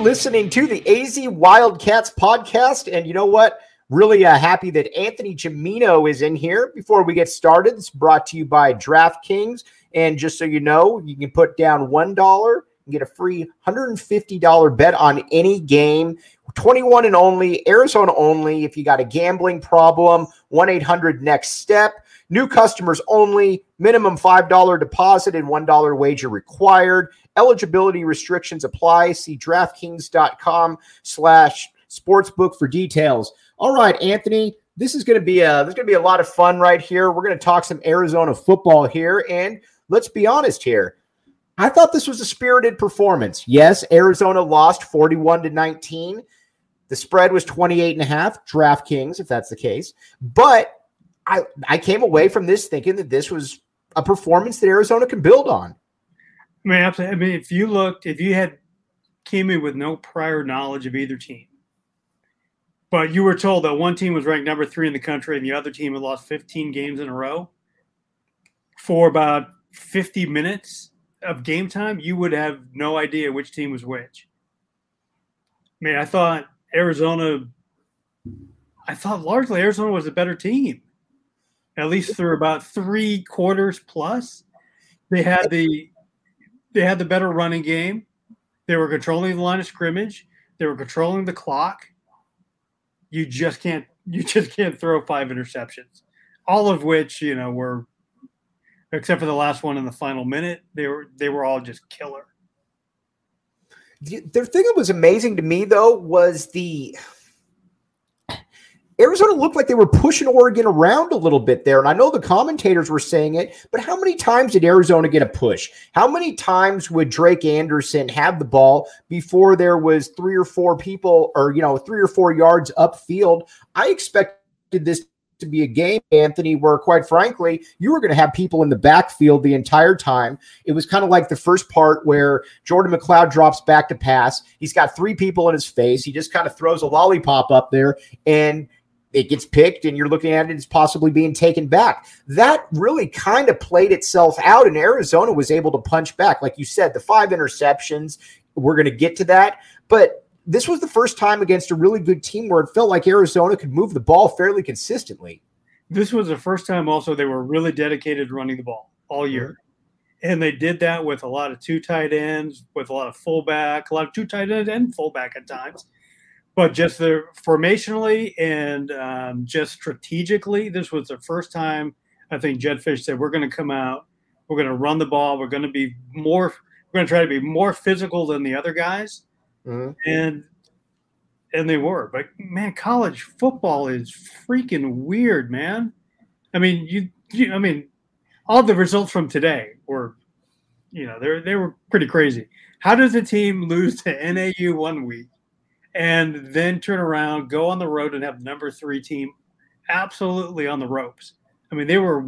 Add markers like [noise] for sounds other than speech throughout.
listening to the AZ Wildcats podcast. And you know what? Really uh, happy that Anthony Gimino is in here. Before we get started, it's brought to you by DraftKings. And just so you know, you can put down $1 and get a free $150 bet on any game. 21 and only, Arizona only. If you got a gambling problem, 1 800 next step. New customers only, minimum $5 deposit and $1 wager required. Eligibility restrictions apply. See DraftKings.com slash sportsbook for details. All right, Anthony, this is going to be a there's going to be a lot of fun right here. We're going to talk some Arizona football here, and let's be honest here. I thought this was a spirited performance. Yes, Arizona lost 41 to 19. The spread was 28 and a half, DraftKings, if that's the case. But I I came away from this thinking that this was a performance that Arizona can build on. I mean, absolutely. I mean, if you looked, if you had came in with no prior knowledge of either team, but you were told that one team was ranked number three in the country and the other team had lost 15 games in a row for about 50 minutes of game time, you would have no idea which team was which. I mean, I thought Arizona, I thought largely Arizona was a better team at least through about three quarters plus. They had the they had the better running game. They were controlling the line of scrimmage. They were controlling the clock. You just can't [laughs] you just can't throw five interceptions. All of which, you know, were except for the last one in the final minute, they were they were all just killer. The, the thing that was amazing to me though was the Arizona looked like they were pushing Oregon around a little bit there. And I know the commentators were saying it, but how many times did Arizona get a push? How many times would Drake Anderson have the ball before there was three or four people or, you know, three or four yards upfield? I expected this to be a game, Anthony, where quite frankly, you were going to have people in the backfield the entire time. It was kind of like the first part where Jordan McCloud drops back to pass. He's got three people in his face. He just kind of throws a lollipop up there and it gets picked and you're looking at it as possibly being taken back. That really kind of played itself out, and Arizona was able to punch back. Like you said, the five interceptions, we're going to get to that. But this was the first time against a really good team where it felt like Arizona could move the ball fairly consistently. This was the first time also they were really dedicated to running the ball all year. Mm-hmm. And they did that with a lot of two tight ends, with a lot of fullback, a lot of two tight ends and fullback at times but just the formationally and um, just strategically, this was the first time I think Jedd Fisch said we're going to come out, we're going to run the ball, we're going to be more, we're going to try to be more physical than the other guys, mm-hmm. and and they were. But man, college football is freaking weird, man. I mean, you, you I mean, all the results from today were, you know, they they were pretty crazy. How does a team lose to NAU one week? And then turn around, go on the road, and have number three team absolutely on the ropes. I mean, they were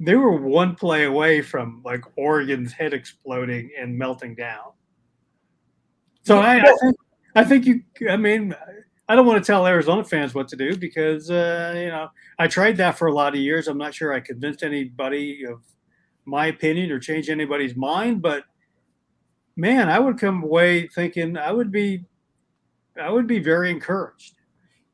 they were one play away from like Oregon's head exploding and melting down. So I, I think I think you. I mean, I don't want to tell Arizona fans what to do because uh, you know I tried that for a lot of years. I'm not sure I convinced anybody of my opinion or change anybody's mind, but man, I would come away thinking I would be I would be very encouraged.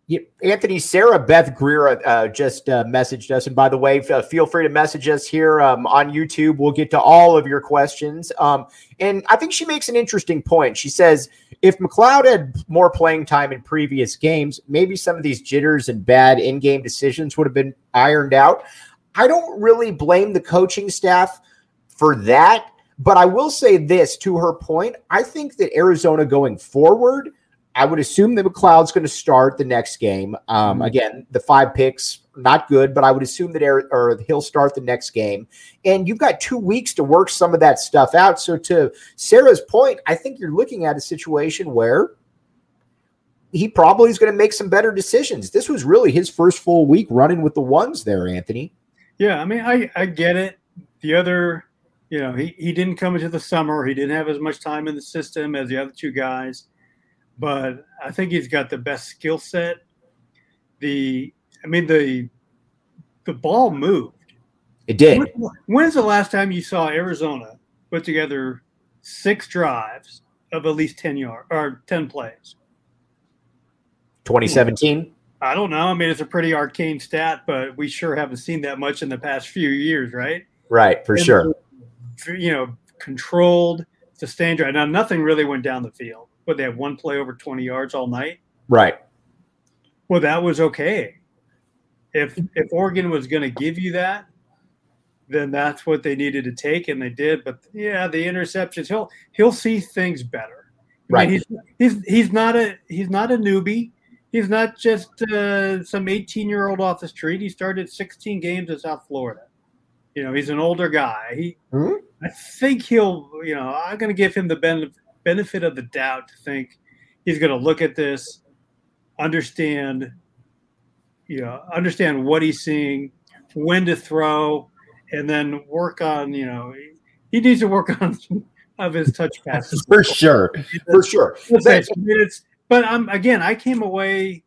Yeah, Anthony, Sarah Beth Greer uh, just uh, messaged us. And by the way, uh, feel free to message us here um, on YouTube. We'll get to all of your questions. Um, and I think she makes an interesting point. She says if McCloud had more playing time in previous games, maybe some of these jitters and bad in game decisions would have been ironed out. I don't really blame the coaching staff for that. But I will say this to her point I think that Arizona going forward – I would assume that McCloud's going to start the next game. Um, mm-hmm. Again, the five picks not good, but I would assume that Eric, or he'll start the next game. And you've got two weeks to work some of that stuff out. So to Sarah's point, I think you're looking at a situation where he probably is going to make some better decisions. This was really his first full week running with the ones there, Anthony. Yeah, I mean, I, I get it. The other, you know, he, he didn't come into the summer. He didn't have as much time in the system as the other two guys but I think he's got the best skill set. The, I mean, the the ball moved. It did. When, when's the last time you saw Arizona put together six drives of at least 10 yard or 10 plays. 2017? I don't know. I mean, it's a pretty arcane stat, but we sure haven't seen that much in the past few years, right? Right, for And, sure. You know, controlled, sustained drive. Now, nothing really went down the field, but they had one play over 20 yards all night. Right. Well, that was okay. If if Oregon was going to give you that, then that's what they needed to take, and they did. But yeah, the interceptions, he'll he'll see things better. I Right. mean, he's he's he's not a he's not a newbie. He's not just uh, some 18 year old off the street. He started 16 games in South Florida. You know, he's an older guy. He, Mhm. I think he'll. You know, I'm going to give him the benefit benefit of the doubt to think he's going to look at this, understand, you know, understand what he's seeing, when to throw, and then work on. You know, he, needs to work [laughs] on some of his touch passes. [laughs] For sure. For sure. Okay, so I mean, it's but I'm again. I came away,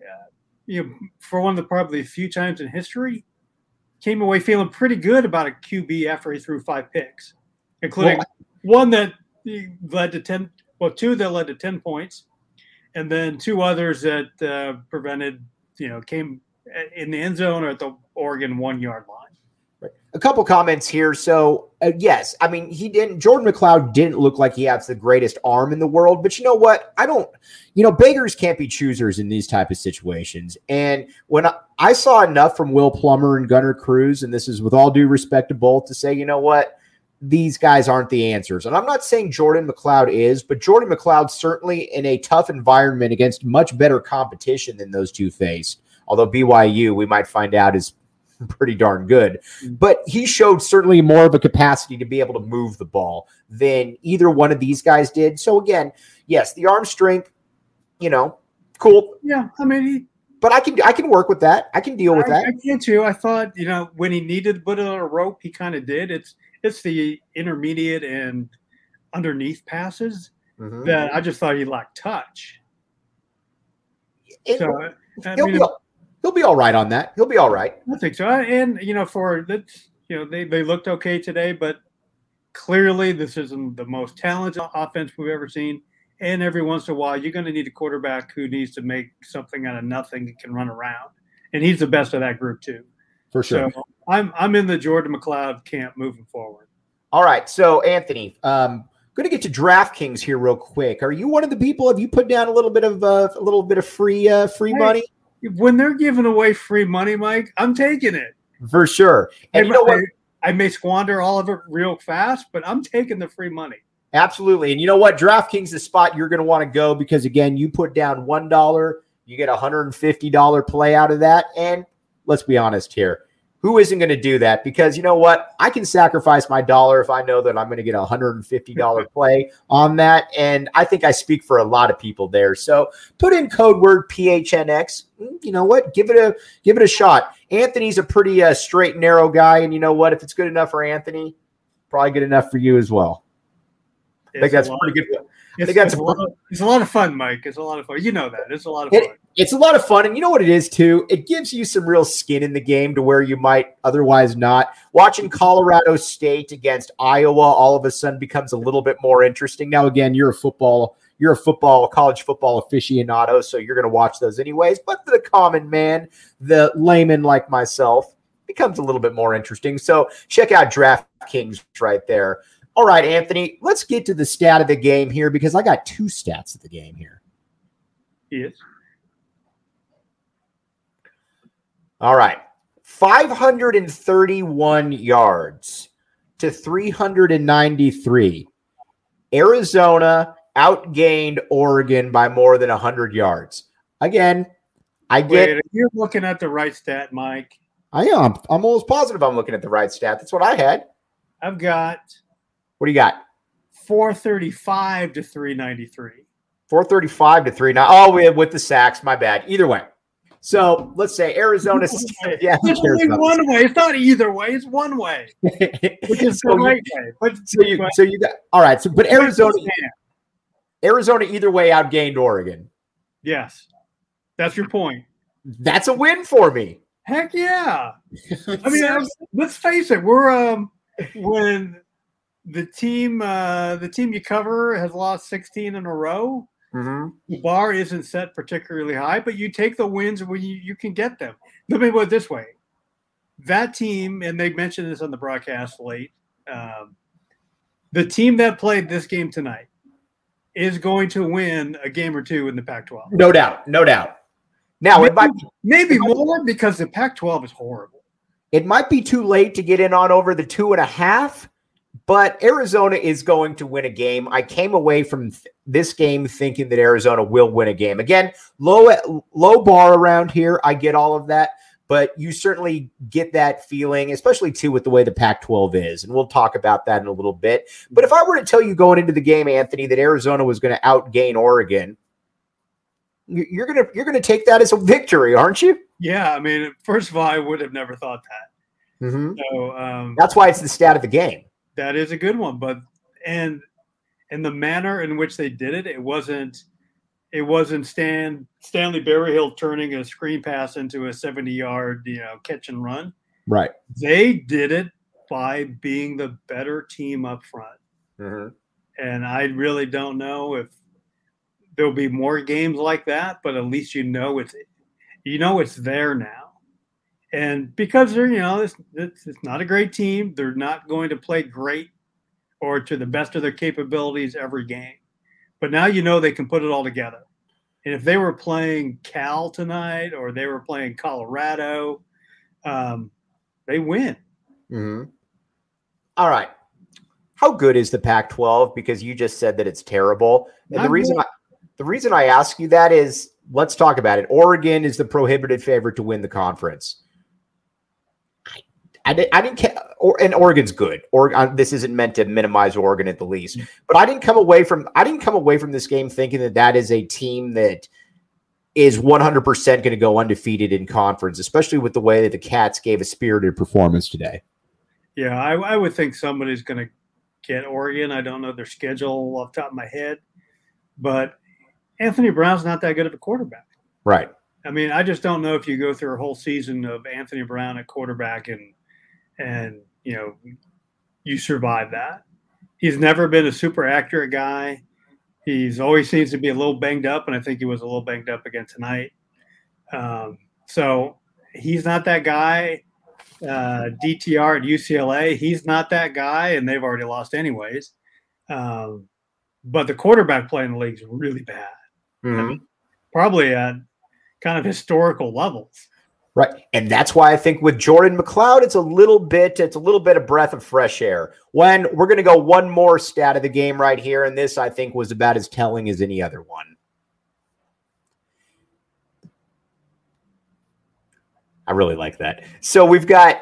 uh, you know, for one of the probably few times in history, came away feeling pretty good about a QB after he threw five picks, including one that led to ten, well, two that led to ten points, and then two others that uh, prevented, you know, came in the end zone or at the Oregon one yard line. a couple comments here. So uh, yes, I mean he didn't. Jordan McCloud didn't look like he has the greatest arm in the world, but you know what? I don't. You know, beggars can't be choosers in these type of situations. And when I, I saw enough from Will Plummer and Gunnar Cruz, and this is with all due respect to both, to say, you know what? These guys aren't the answers. And I'm not saying Jordan McCloud is, but Jordan McCloud certainly in a tough environment against much better competition than those two faced. Although BYU, we might find out, is [laughs] pretty darn good. But he showed certainly more of a capacity to be able to move the ball than either one of these guys did. So again, yes, the arm strength, you know, cool. Yeah, I mean, he, But I can I can work with that. I can deal with I, that. I can too. I thought, you know, when he needed to put it on a rope, he kind of did. It's it's the intermediate and underneath passes Mhm. that I just thought he lacked touch. And So I, he'll, mean, be, all- he'll be all right on that. He'll be all right. I think so. And you know, for that, you know, they they looked okay today, but clearly this isn't the most talented offense we've ever seen. And every once in a while, you're going to need a quarterback who needs to make something out of nothing and can run around. And he's the best of that group too. For So I'm I'm in the Jordan McCloud camp moving forward. All right. So Anthony, um, going to get to DraftKings here real quick. Are you one of the people? Have you put down a little bit of uh, a little bit of free uh, free Hey. money When they're giving away free money, Mike, I'm taking it. for sure? And I, you know what? I, I may squander all of it real fast, but I'm taking the free money. Absolutely. And you know what? DraftKings is the spot you're going to want to go because again, you put down one dollar, you get a hundred and fifty dollar play out of that. And let's be honest here. Who isn't going to do that? Because you know what? I can sacrifice my dollar if I know that I'm going to get a $150 [laughs] play on that. And I think I speak for a lot of people there. So put in code word PHNX. Mm, You know what? Give it a give it a shot. Anthony's a pretty uh, straight and narrow guy. And you know what? If it's good enough for Anthony, probably good enough for you as well. I think It's a that's lot- pretty good. It's, think that's a lot of, it's a lot of fun, Mike. It's a lot of fun. You know that. It's a lot of It- fun. It's a lot of fun. And you know what it is, too? It gives you some real skin in the game to where you might otherwise not. Watching Colorado State against Iowa all of a sudden becomes a little bit more interesting. Now, again, you're a football. You're a football, college football aficionado, so you're going to watch those anyways. But for the common man, the layman like myself, becomes a little bit more interesting. So check out DraftKings right there. All right, Anthony, let's get to the stat of the game here because I got two stats of the game here. He is. All right. 531 yards to 393. Arizona outgained Oregon by more than 100 yards. Again, I get Wait, you're looking at the right stat, Mike. I am I'm almost positive I'm looking at the right stat. That's what I had. I've got What do you got? 435 to 393. 435 to 3 now. Oh, we have with the sacks, my bad. Either way. So let's say Arizona yeah, It's only one way. It's not either way. It's one way, [laughs] which is so, the you, right way. But so you so you got all right. So but Arizona Arizona either way outgained Oregon. yes, that's your point. That's a win for me. Heck yeah! I mean, [laughs] I- let's face it. We're um when the team uh, the team you cover has lost 16 in a row. Mm-hmm. The bar isn't set particularly high, but you take the wins when you, you can get them. Let me put it this way: that team, and they mentioned this on the broadcast late. Um, the team that played this game tonight is going to win a game or two in the Pac-12. No doubt, no doubt. Now maybe, it might maybe more because the Pac-12 is horrible. It might be too late to get in on over the two and a half, but Arizona is going to win a game. I came away from th- this game thinking that Arizona will win a game. Again, low low bar around here. I get all of that, but you certainly get that feeling, especially too with the way the Pac-12 is, and we'll talk about that in a little bit. But if I were to tell you going into the game, Anthony, that Arizona was going to outgain Oregon, you're gonna you're gonna take that as a victory, aren't you? Yeah, I mean, first of all, I would have never thought that. Mm-hmm. So um, That's why it's the stat of the game. That is a good one, but and and the manner in which they did it, it wasn't it wasn't Stan Stanley Berryhill turning a screen pass into a 70 yard you know catch and run. Right. They did it by being the better team up front. Mm-hmm. And I really don't know if there'll be more games like that, but at least you know it's you know it's there now. And because they're you know it's, it's, it's not a great team, they're not going to play great or to the best of their capabilities every game. But now you know they can put it all together. And if they were playing Cal tonight or they were playing Colorado, um, they win. Mm-hmm. All right. How good is the Pac-12? Because you just said that it's terrible, and Not the reason good. I, the reason I ask you that is let's talk about it. Oregon is the prohibited favorite to win the conference. I, I, di- I didn't ca- or and Oregon's good. Or uh, this isn't meant to minimize Oregon at the least, but I didn't come away from I didn't come away from this game thinking that that is a team that is 100% going to go undefeated in conference, especially with the way that the Cats gave a spirited performance today. Yeah, I, I would think somebody's going to get Oregon. I don't know their schedule off the top of my head, but Anthony Brown's not that good of a quarterback. Right. I mean, I just don't know if you go through a whole season of Anthony Brown at quarterback and and you know you survive that. He's never been a super accurate guy. He's always seems to be a little banged up, and I think he was a little banged up again tonight. Um, so he's not that guy. Uh, DTR at UCLA, he's not that guy, and they've already lost anyways. Um, but the quarterback play in the league is really bad, Mhm. probably at kind of historical levels. Right. And that's why I think with Jordan McCloud, it's a little bit, it's a little bit of breath of fresh air. When we're going to go one more stat of the game right here. And this, I think, was about as telling as any other one. I really like that. So we've got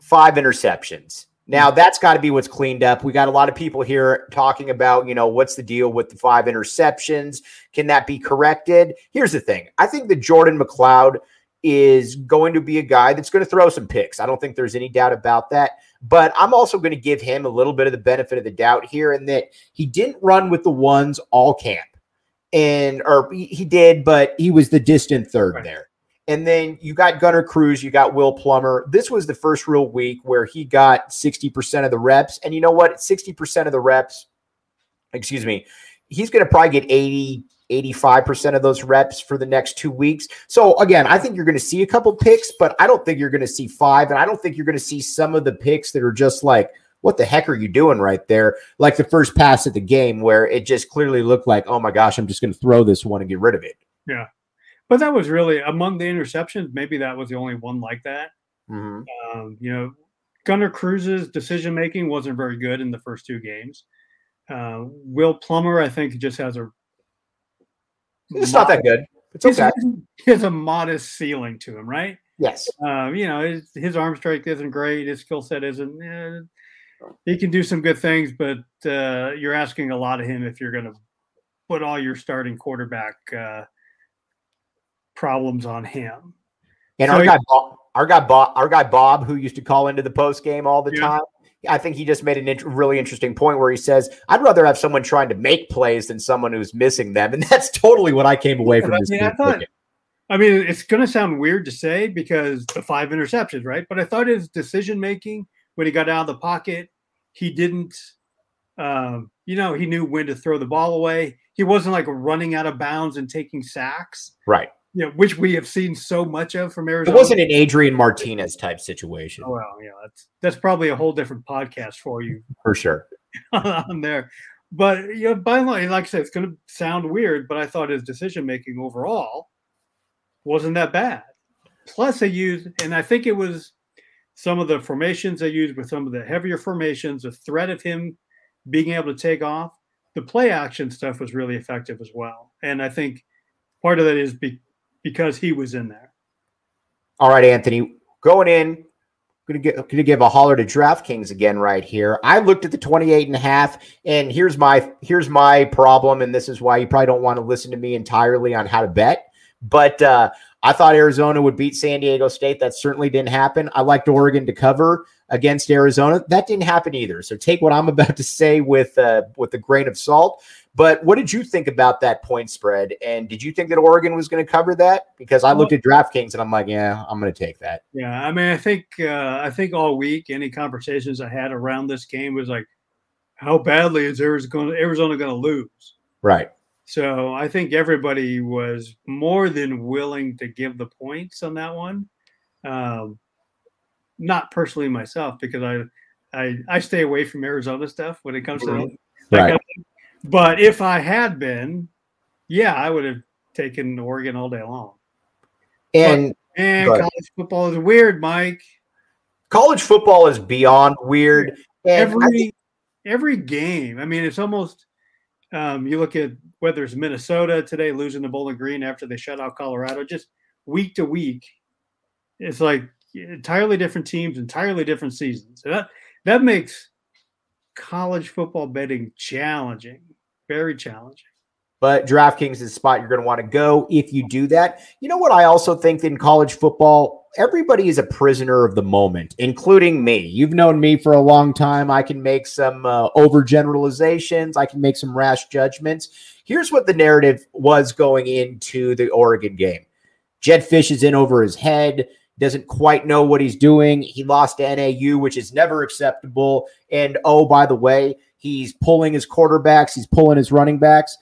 five interceptions. Now that's got to be what's cleaned up. We got a lot of people here talking about, you know, what's the deal with the five interceptions? Can that be corrected? Here's the thing. I think that Jordan McLeod is going to be a guy that's going to throw some picks. I don't think there's any doubt about that. But I'm also going to give him a little bit of the benefit of the doubt here in that he didn't run with the ones all camp. And or he did, but he was the distant third Right. there. And then you got Gunnar Cruz, you got Will Plummer. This was the first real week where he got 60% of the reps. And you know what? 60% of the reps, excuse me, he's going to probably get 80, 85% of those reps for the next two weeks. So again, I think you're going to see a couple picks, but I don't think you're going to see five. And I don't think you're going to see some of the picks that are just like, what the heck are you doing right there? Like the first pass of the game where it just clearly looked like, oh my gosh, I'm just going to throw this one and get rid of it. Yeah. But that was really among the interceptions. Maybe that was the only one like that. Mhm. Um, you know, Gunnar Cruz's decision making wasn't very good in the first two games. Uh, Will Plummer, I think, just has a. It's not that good. It's okay. He has a modest ceiling to him, right? Yes. Um, you know, his, his arm strength isn't great. His skill set isn't. eh, he can do some good things, but uh, you're asking a lot of him if you're going to put all your starting quarterback uh, problems on him. And So our he- guy, Bob, our guy, Bob, our guy Bob, who used to call into the post game all the Yeah. time. I think he just made an int- really interesting point where he says, "I'd rather have someone trying to make plays than someone who's missing them," and [laughs] that's totally what I came away Yeah, from I this. mean, I thought- I mean, it's going to sound weird to say because the five interceptions, right? But I thought his decision making when he got out of the pocket, he didn't Um, you know, he knew when to throw the ball away. He wasn't like running out of bounds and taking sacks. Right. You know, which we have seen so much of from Arizona. It wasn't an Adrian Martinez type situation. Oh, well, yeah, that's that's probably a whole different podcast for you [laughs] For sure. [laughs] on there. But you know, by and large, like I said, it's going to sound weird, but I thought his decision making overall wasn't that bad. Plus, they used, and I think it was some of the formations they used with some of the heavier formations, the threat of him being able to take off. The play action stuff was really effective as well, and I think part of that is be, because he was in there. All right, Anthony, going in, gonna gonna give a holler to DraftKings again right here. I looked at the 28 and a half, and here's my here's my problem, and this is why you probably don't want to listen to me entirely on how to bet. But uh, I thought Arizona would beat San Diego State. That certainly didn't happen. I liked Oregon to cover against Arizona. That didn't happen either. So take what I'm about to say with uh, with a grain of salt. But what did you think about that point spread? And did you think that Oregon was going to cover that? Because I looked at DraftKings and I'm like, yeah, I'm going to take that. Yeah, I mean, I think uh, I think all week any conversations I had around this game was like, how badly is Arizona Arizona going to lose? Right. So I think everybody was more than willing to give the points on that one. Um, not personally myself because I, I I stay away from Arizona stuff when it comes to Right. thing. But if I had been, yeah, I would have taken Oregon all day long. And And Go college football is weird, Mike. college football is beyond weird. Every think- every game. I mean, it's almost um, you look at whether it's Minnesota today losing to Bowling Green after they shut out Colorado, just week to week, it's like entirely different teams, entirely different seasons. So that that makes college football betting challenging, very challenging. but DraftKings is the spot you're going to want to go if you do that. You know what? I also think in college football, everybody is a prisoner of the moment, including me. You've known me for a long time. I can make some uh, overgeneralizations, I can make some rash judgments. Here's what the narrative was going into the Oregon game Jedd Fisch is in over his head. Doesn't quite know what he's doing. He lost to NAU, which is never acceptable. And oh, by the way, he's pulling his quarterbacks, he's pulling his running backs.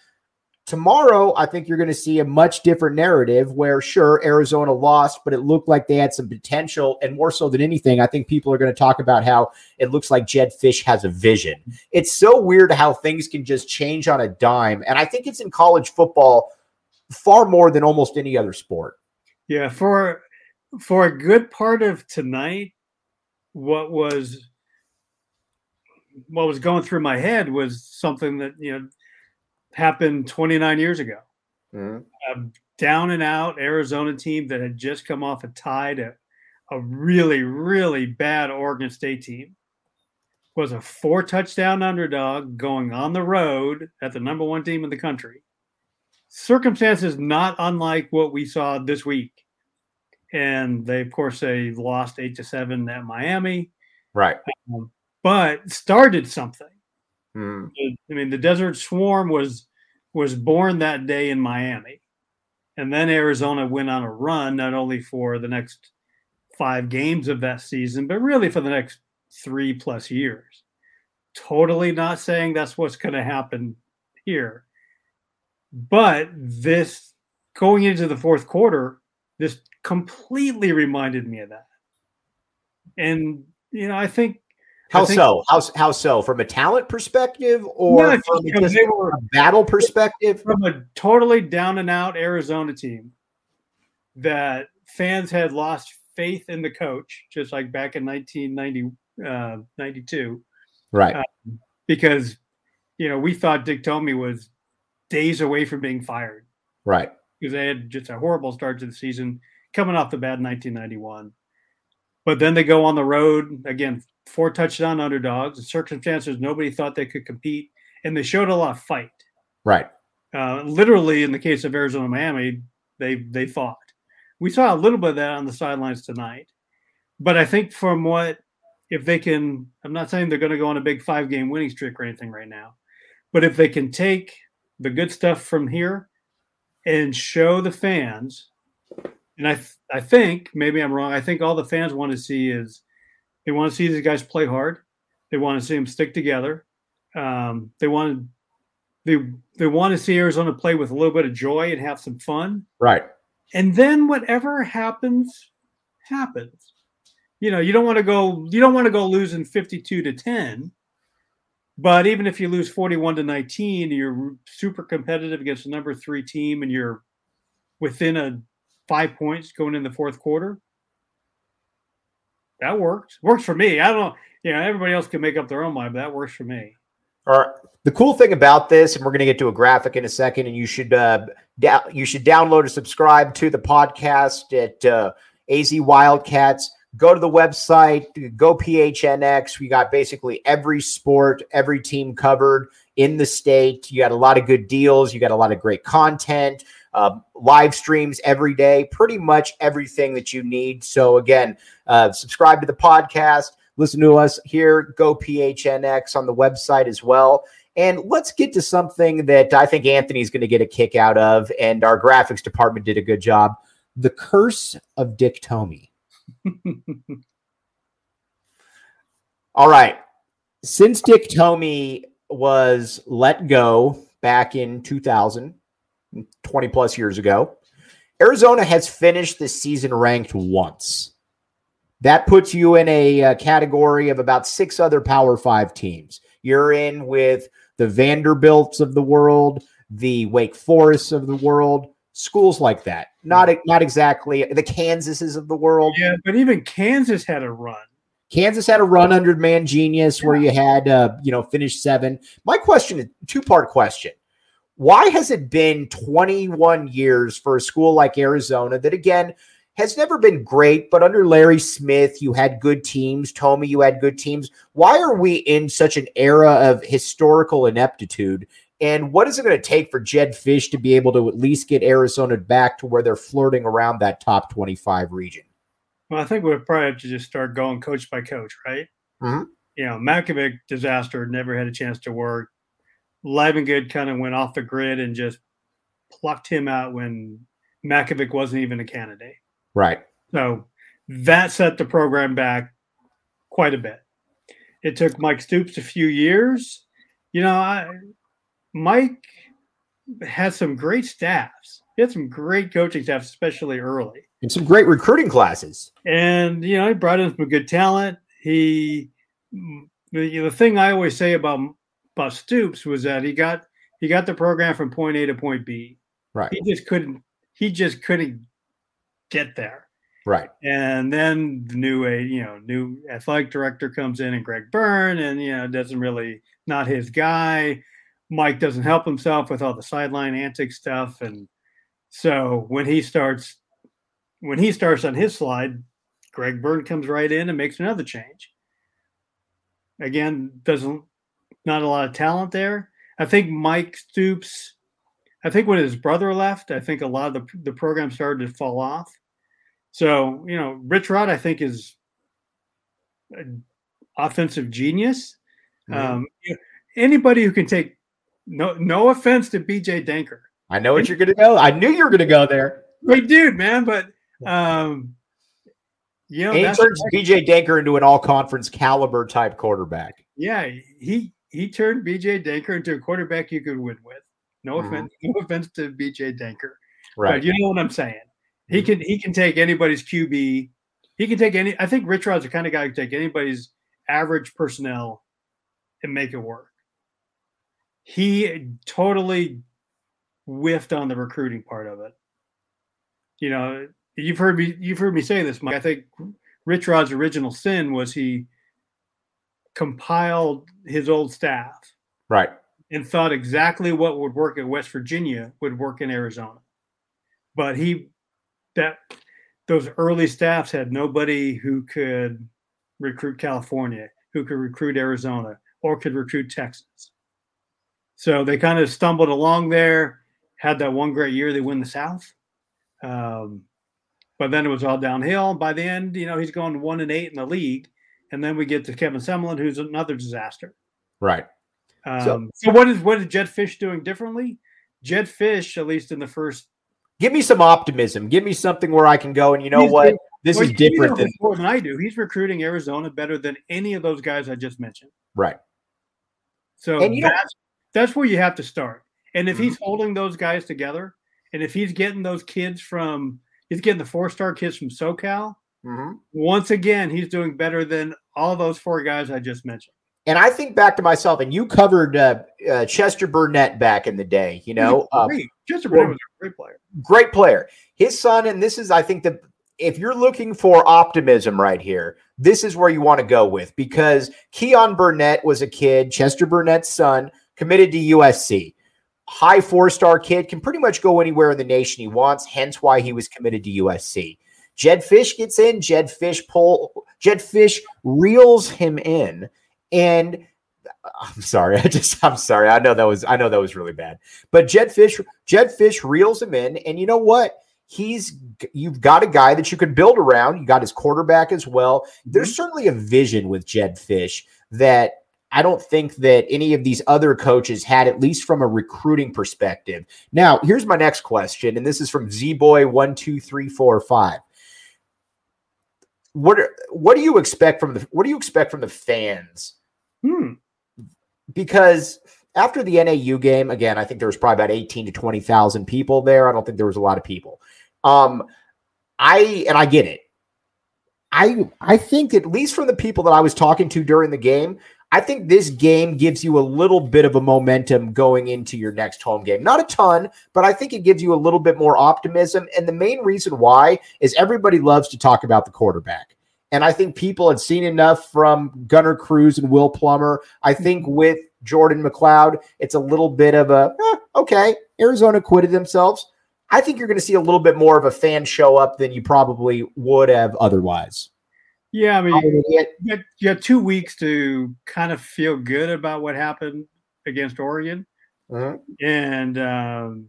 Tomorrow, I think you're going to see a much different narrative where, sure, Arizona lost, but it looked like they had some potential. And more so than anything, I think people are going to talk about how it looks like Jedd Fisch has a vision. It's so weird how things can just change on a dime. And I think it's in college football far more than almost any other sport. Yeah, for for a good part of tonight, what was what was going through my head was something that you know happened 29 years ago. Mm-hmm. A down and out Arizona team that had just come off a tie to a really really bad Oregon State team was a four touchdown underdog going on the road at the number one team in the country. Circumstances not unlike what we saw this week and they of course they lost eight to seven at Miami, Right. but started something. Mm. I mean, the Desert Swarm was was born that day in Miami, and then Arizona went on a run not only for the next five games of that season, but really for the next three plus years. Totally not saying that's what's going to happen here, but this going into the fourth quarter, this completely reminded me of that. And you know, I think How I think- so? How, how so? From a talent perspective or No, from because just they were a battle perspective? from a totally down and out Arizona team that fans had lost faith in the coach, just like back in 1990, uh, 92, Right. Uh, because, you know, we thought Dick Tomey was days away from being fired right. because they had just a horrible start to the season coming off the bad 1991. But then they go on the road again, four touchdown underdogs, in circumstances nobody thought they could compete, and they showed a lot of fight. Right. Uh, literally, in the case of Arizona Miami, they they fought. We saw a little bit of that on the sidelines tonight, but I think from what if they can, I'm not saying they're going to go on a big five game winning streak or anything right now, but if they can take the good stuff from here and show the fans, and I th- I think maybe I'm wrong. I think all the fans want to see is they want to see these guys play hard. They want to see them stick together. Um, they wanted they they want to see Arizona play with a little bit of joy and have some fun. Right. And then whatever happens, happens. You know, you don't want to go you don't want to go losing 52 to 10. But even if you lose 41 to 19, you're super competitive against the number three team and you're within a five points going in the fourth quarter. That works. Works for me. I don't know. You know, everybody else can make up their own mind, but that works for me. All right. The cool thing about this, and we're going to get to a graphic in a second, and you should uh, da- you should download and subscribe to the podcast at uh, AZ Wildcats. Go to the website, go PHNX. We got basically every sport, every team covered in the state. You got a lot of good deals. You got a lot of great content, uh, live streams every day, pretty much everything that you need. So again, uh, subscribe to the podcast listen to us here, go PHNX on the website as well. And let's get to something that I think Anthony's going to get a kick out of, and our graphics department did a good job. The Curse of Dick Tomey. [laughs] All right. Since Dick Tomey was let go back in 2000, 20 plus years ago, Arizona has finished the season ranked once. That puts you in a, a, uh, category of about six other Power Five teams. You're in with the Vanderbilts of the world, the Wake Forests of the world, schools like that. Not not exactly the Kansases of the world. Yeah, but even Kansas had a run. Kansas had a run under Mangino where you had uh, you know finished seven. My question two part question. Why has it been 21 years for a school like Arizona that again has never been great, but under Larry Smith, you had good teams. Tomey, you had good teams. Why are we in such an era of historical ineptitude? And what is it going to take for Jedd Fisch to be able to at least get Arizona back to where they're flirting around that top 25 region? Well, I think we'll probably have to just start going coach by coach, right? Mm-hmm. You know, Mackovic disaster, never had a chance to work. Livengood kind of went off the grid and just plucked him out when Mackovic wasn't even a candidate. Right. So that set the program back quite a bit. It took Mike Stoops a few years. You know, I, Mike had some great staffs. He had some great coaching staffs, especially early. And some great recruiting classes. And, you know, he brought in some good talent. He, the, the thing I always say about, about Stoops was that he got, he got the program from point A to point B. Right. He just couldn't, he just couldn't get there. Right. And then the new a you know new athletic director comes in and Greg Byrne and you know doesn't really not his guy. Mike doesn't help himself with all the sideline antic stuff and so when he starts when he starts on his slide, Greg Byrne comes right in and makes another change. Again, doesn't not a lot of talent there. I think Mike Stoops I think when his brother left, I think a lot of the the program started to fall off. So, you know, Rich Rod, I think, is an offensive genius. Mm-hmm. Um, anybody who can take no no offense to BJ Denker. I know what you're gonna go. I knew you were gonna go there. Great dude, man. But um you know, he turns BJ Denker into an all conference caliber type quarterback. Yeah, he he turned BJ Denker into a quarterback you could win with. No mm-hmm. offense, no offense to BJ Denker. Right. But you know what I'm saying. He mm-hmm. can he can take anybody's QB. He can take any. I think Rich Rod's the kind of guy who can take anybody's average personnel and make it work. He totally whiffed on the recruiting part of it. You know, you've heard me you've heard me say this, Mike. I think Rich Rod's original sin was he compiled his old staff. Right. And thought exactly what would work at West Virginia would work in Arizona. But he that those early staffs had nobody who could recruit California, who could recruit Arizona, or could recruit Texas. So they kind of stumbled along there, had that one great year they win the South. Um, but then it was all downhill. By the end, you know, he's going one and eight in the league. And then we get to Kevin Sumlin, who's another disaster. Right. Um, so, so what is what is Jedd Fisch doing differently? Jedd Fisch, at least in the first give me some optimism. Give me something where I can go and you know what? this well, is different than more than I do. He's recruiting Arizona better than any of those guys I just mentioned. Right. So that's that's where you have to start. And if mm-hmm. he's holding those guys together, and if he's getting those kids from he's getting the four star kids from SoCal, mm-hmm. once again he's doing better than all those four guys I just mentioned. And I think back to myself, and you covered uh, uh, Chester Burnett back in the day. You know, uh, Chester Burnett was a great player. Great player. His son, and this is, I think, the if you're looking for optimism right here, this is where you want to go with because Keon Burnett was a kid, Chester Burnett's son, committed to USC. High four star kid can pretty much go anywhere in the nation he wants, hence why he was committed to USC. Jedd Fisch gets in, Jedd Fisch pull, Jedd Fisch reels him in, and I'm sorry, [laughs] I just I'm sorry. I know that was I know that was really bad. But Jedd Fisch, Jedd Fisch reels him in, and you know what? he's you've got a guy that you could build around. You got his quarterback as well. There's mm-hmm. certainly a vision with Jedd Fisch that I don't think that any of these other coaches had, at least from a recruiting perspective. Now, here's my next question, and this is from Z Boy one two three four five. What what do you expect from the what do you expect from the fans? Hmm. Because after the NAU game, again, I think there was probably about 18 to 20,000 people there. I don't think there was a lot of people. Um, I and I get it. I I think at least from the people that I was talking to during the game, I think this game gives you a little bit of a momentum going into your next home game. Not a ton, but I think it gives you a little bit more optimism. And the main reason why is everybody loves to talk about the quarterback. And I think people had seen enough from Gunnar Cruz and Will Plummer. I think with Jordan McCloud, it's a little bit of a eh, okay. Arizona quitted themselves. I think you're going to see a little bit more of a fan show up than you probably would have otherwise. Yeah, I mean, you had, two weeks to kind of feel good about what happened against Oregon, uh-huh. and um,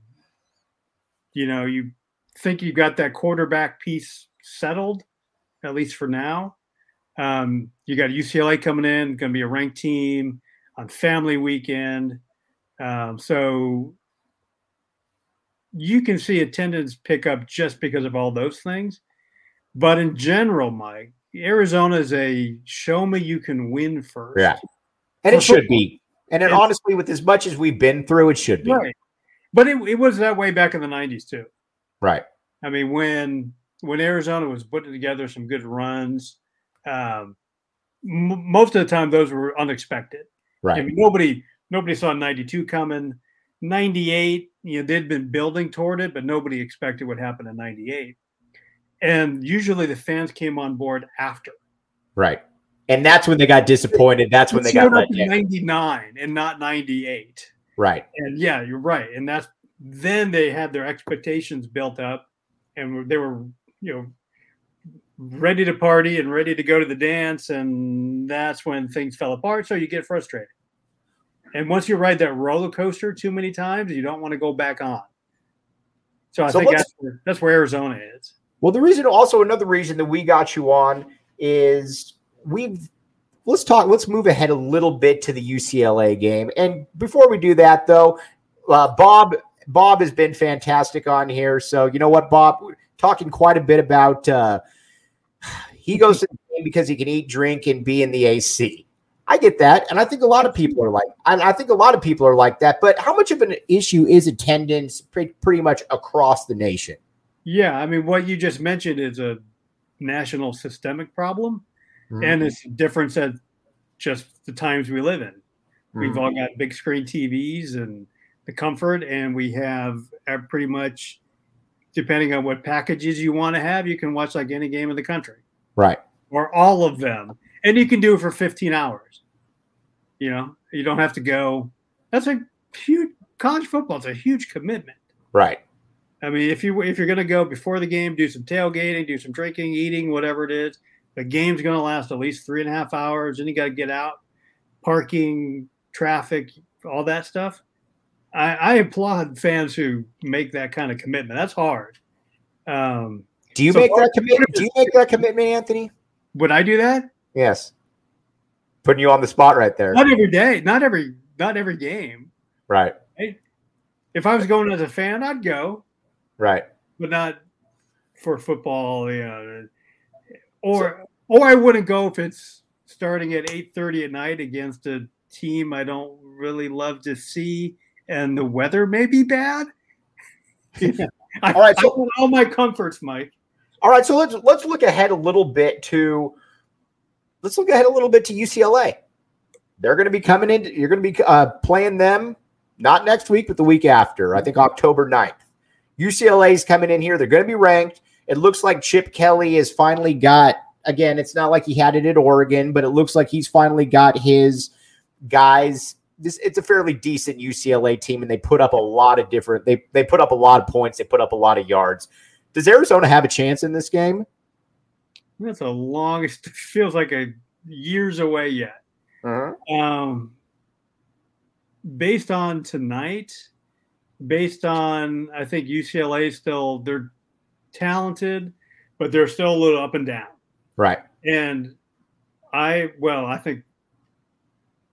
you know, you think you got that quarterback piece settled, at least for now. Um, you got UCLA coming in, going to be a ranked team on family weekend. Um, so you can see attendance pick up just because of all those things. But in general, Mike, Arizona is a show me you can win first. Yeah. And it should be. And it, honestly, with as much as we've been through, it should be. Right. But it, it was that way back in the 90s, too. Right. I mean, when when Arizona was putting together some good runs, um, m- most of the time those were unexpected. Right. I mean, nobody nobody saw 92 coming. 98, you know, they'd been building toward it, but nobody expected what happened in 98. And usually the fans came on board after. Right. And that's when they got disappointed. That's when they got let 99 and not 98. Right. And yeah, you're right. And that's then they had their expectations built up and they were, you know, ready to party and ready to go to the dance. And that's when things fell apart. So you get frustrated. And once you ride that roller coaster too many times, you don't want to go back on. So I so think that's where, that's where Arizona is. Well, the reason, also another reason that we got you on is we've let's talk. Let's move ahead a little bit to the UCLA game. And before we do that, though, uh, Bob Bob has been fantastic on here. So you know what, Bob, talking quite a bit about. Uh, he goes to the game because he can eat, drink, and be in the AC. I get that, and I think a lot of people are like, I think a lot of people are like that. But how much of an issue is attendance pretty much across the nation? Yeah, I mean, what you just mentioned is a national systemic problem, mm-hmm. and it's different at just the times we live in. Mm-hmm. We've all got big screen TVs and the comfort, and we have pretty much, depending on what packages you want to have, you can watch like any game in the country, right, or all of them, and you can do it for 15 hours. You know, you don't have to go. That's a huge college football. It's a huge commitment. Right. I mean, if you if you're going to go before the game, do some tailgating, do some drinking, eating, whatever it is. The game's going to last at least three and a half hours. Then you got to get out, parking, traffic, all that stuff. I, I, applaud fans who make that kind of commitment. That's hard. Um, do you so make that commitment? Do you make that commitment, Anthony? Would I do that? Yes putting you on the spot right there. Not every day, not every not every game. Right. If I was going as a fan, I'd go. Right. But not for football, you know. Or so, or I wouldn't go if it's starting at eight thirty at night against a team I don't really love to see, and the weather may be bad. [laughs] [laughs] I, all right, so all my comforts, Mike. All right, so let's let's look ahead a little bit to let's look ahead a little bit to UCLA. They're going to be coming in. You're going to be uh, playing them not next week, but the week after. I think October 9th. UCLA is coming in here. They're going to be ranked. It looks like Chip Kelly has finally got. Again, it's not like he had it at Oregon, but it looks like he's finally got his guys this it's a fairly decent UCLA team, and they put up a lot of different. They they put up a lot of points. They put up a lot of yards. Does Arizona have a chance in this game? That's a long. It feels like a years away yet. Uh-huh. Um, based on tonight, based on I think UCLA still they're talented, but they're still a little up and down. Right. And I well, I think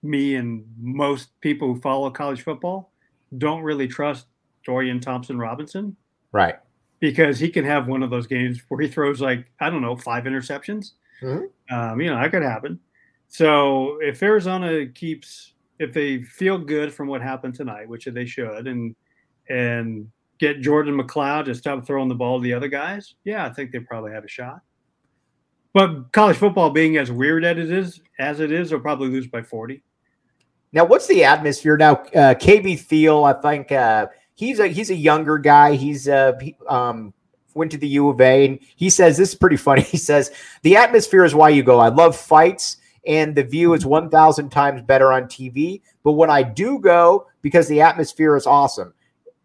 me and most people who follow college football don't really trust Dorian Thompson Robinson. Right. Because he can have one of those games where he throws like, I don't know, five interceptions. Mm-hmm. Um, you know, that could happen. So if Arizona keeps, if they feel good from what happened tonight, which they should, and and get Jordan McCloud to stop throwing the ball to the other guys, yeah, I think they probably have a shot. But college football being as weird as it is, as it is, they'll probably lose by forty. Now, what's the atmosphere now? Uh, KB Thiel, I think uh, he's a he's a younger guy. He's uh, he, um, went to the U of A, and he says this is pretty funny. [laughs] He says the atmosphere is why you go. I love fights, and the view is one thousand times better on TV. But when I do go, because the atmosphere is awesome,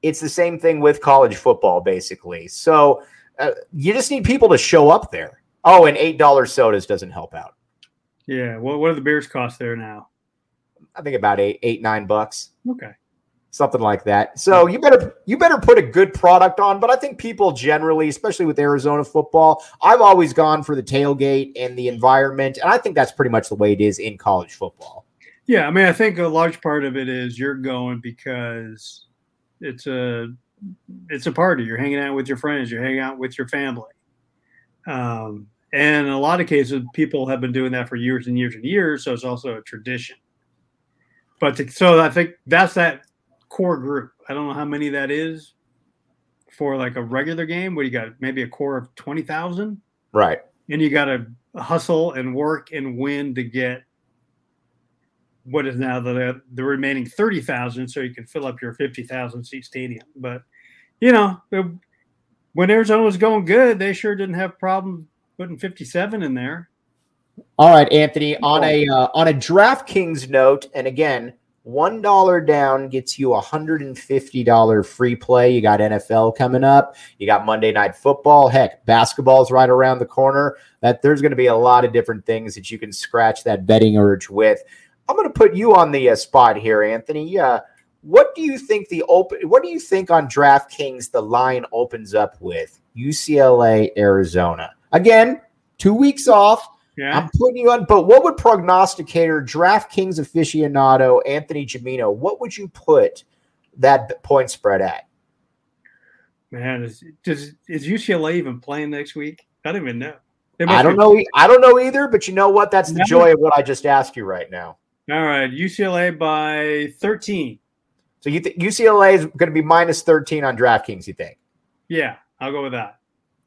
it's the same thing with college football, basically. So uh, you just need people to show up there. Oh, and eight dollars sodas doesn't help out. Yeah. Well, what do the beers cost there now? I think about eight, eight, nine bucks. Okay. Something like that. So you better you better put a good product on. But I think people generally, especially with Arizona football, I've always gone for the tailgate and the environment, and I think that's pretty much the way it is in college football. Yeah, I mean, I think a large part of it is you're going because it's a it's a party. You're hanging out with your friends. You're hanging out with your family. Um, and in a lot of cases, people have been doing that for years and years and years. So it's also a tradition. But to, so I think that's that core group. I don't know how many that is for like a regular game. What you got? Maybe a core of twenty thousand. Right. And you got to hustle and work and win to get what is now the the remaining thirty thousand, so you can fill up your fifty thousand seat stadium. But you know, when Arizona was going good, they sure didn't have problem putting fifty seven in there. All right, Anthony. On a uh, on a DraftKings note, and again, one dollar down gets you a hundred and fifty dollar free play. You got NFL coming up. You got Monday Night Football. Heck, basketball's right around the corner. That there's going to be a lot of different things that you can scratch that betting urge with. I'm going to put you on the uh, spot here, Anthony. Uh, what do you think the open? What do you think on DraftKings the line opens up with UCLA, Arizona? Again, two weeks off yeah. I'm putting you on, but what would prognosticator, DraftKings aficionado, Anthony Gimino, what would you put that point spread at? Man, is, does, is UCLA even playing next week? I don't even know. I don't be- know. I don't know either, but you know what? That's the joy of what I just asked you right now. All right, UCLA by 13. So you think UCLA is going to be minus 13 on DraftKings, you think? Yeah, I'll go with that.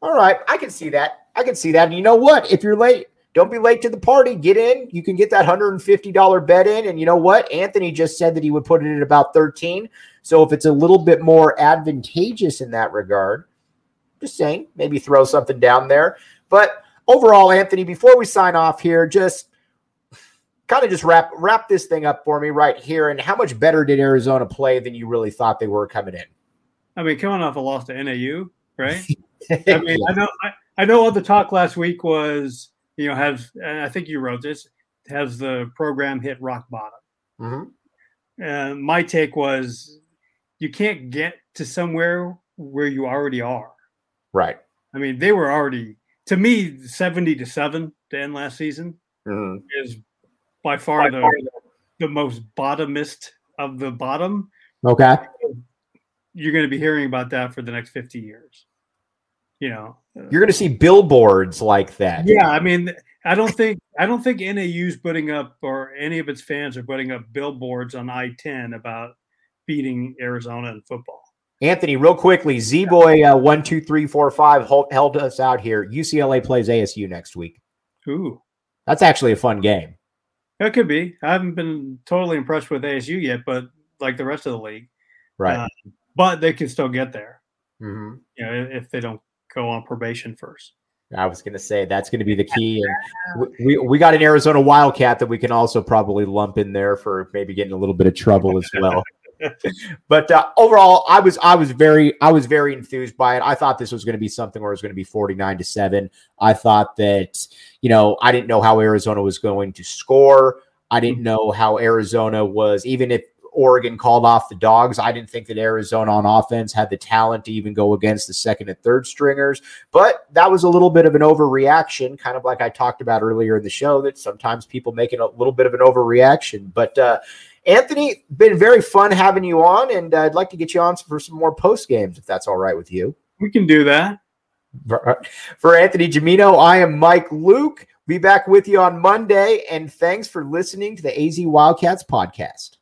All right, I can see that. I can see that. And you know what? If you're late, don't be late to the party. Get in. You can get that $150 bet in. And you know what? Anthony just said that he would put it at about 13. So if it's a little bit more advantageous in that regard, just saying, maybe throw something down there. But overall, Anthony, before we sign off here, just kind of just wrap wrap this thing up for me right here. And how much better did Arizona play than you really thought they were coming in? I mean, coming off a loss to NAU, right? [laughs] I mean, I know I, I know all the talk last week was you know, has and I think you wrote this has the program hit rock bottom. Mm-hmm. And my take was you can't get to somewhere where you already are. Right. I mean, they were already to me seventy to seven to end last season mm-hmm. is by far, by the, far the most bottomist of the bottom. Okay. You're going to be hearing about that for the next 50 years. You know, you're going to see billboards like that. Yeah, I mean, I don't think I don't think NAU's putting up or any of its fans are putting up billboards on I-10 about beating Arizona in football. Anthony, real quickly, Z Boy uh, one two three four five held us out here. UCLA plays ASU next week. Ooh, that's actually a fun game. It could be. I haven't been totally impressed with ASU yet, but like the rest of the league, right? Uh, but they can still get there. Mm-hmm. You know, if they don't go on probation first. I was going to say that's going to be the key. And we, we got an Arizona Wildcat that we can also probably lump in there for maybe getting a little bit of trouble as well. [laughs] [laughs] but uh, overall, I was I was very I was very enthused by it. I thought this was going to be something where it was going to be forty nine to seven. I thought that you know I didn't know how Arizona was going to score. I didn't know how Arizona was even if Oregon called off the dogs. I didn't think that Arizona on offense had the talent to even go against the second and third stringers, but that was a little bit of an overreaction, kind of like I talked about earlier in the show. That sometimes people make it a little bit of an overreaction, but. uh Anthony, been very fun having you on, and I'd like to get you on for some more post games if that's all right with you. We can do that. For Anthony Gimino, I am Mike Luke. Be back with you on Monday, and thanks for listening to the AZ Wildcats podcast.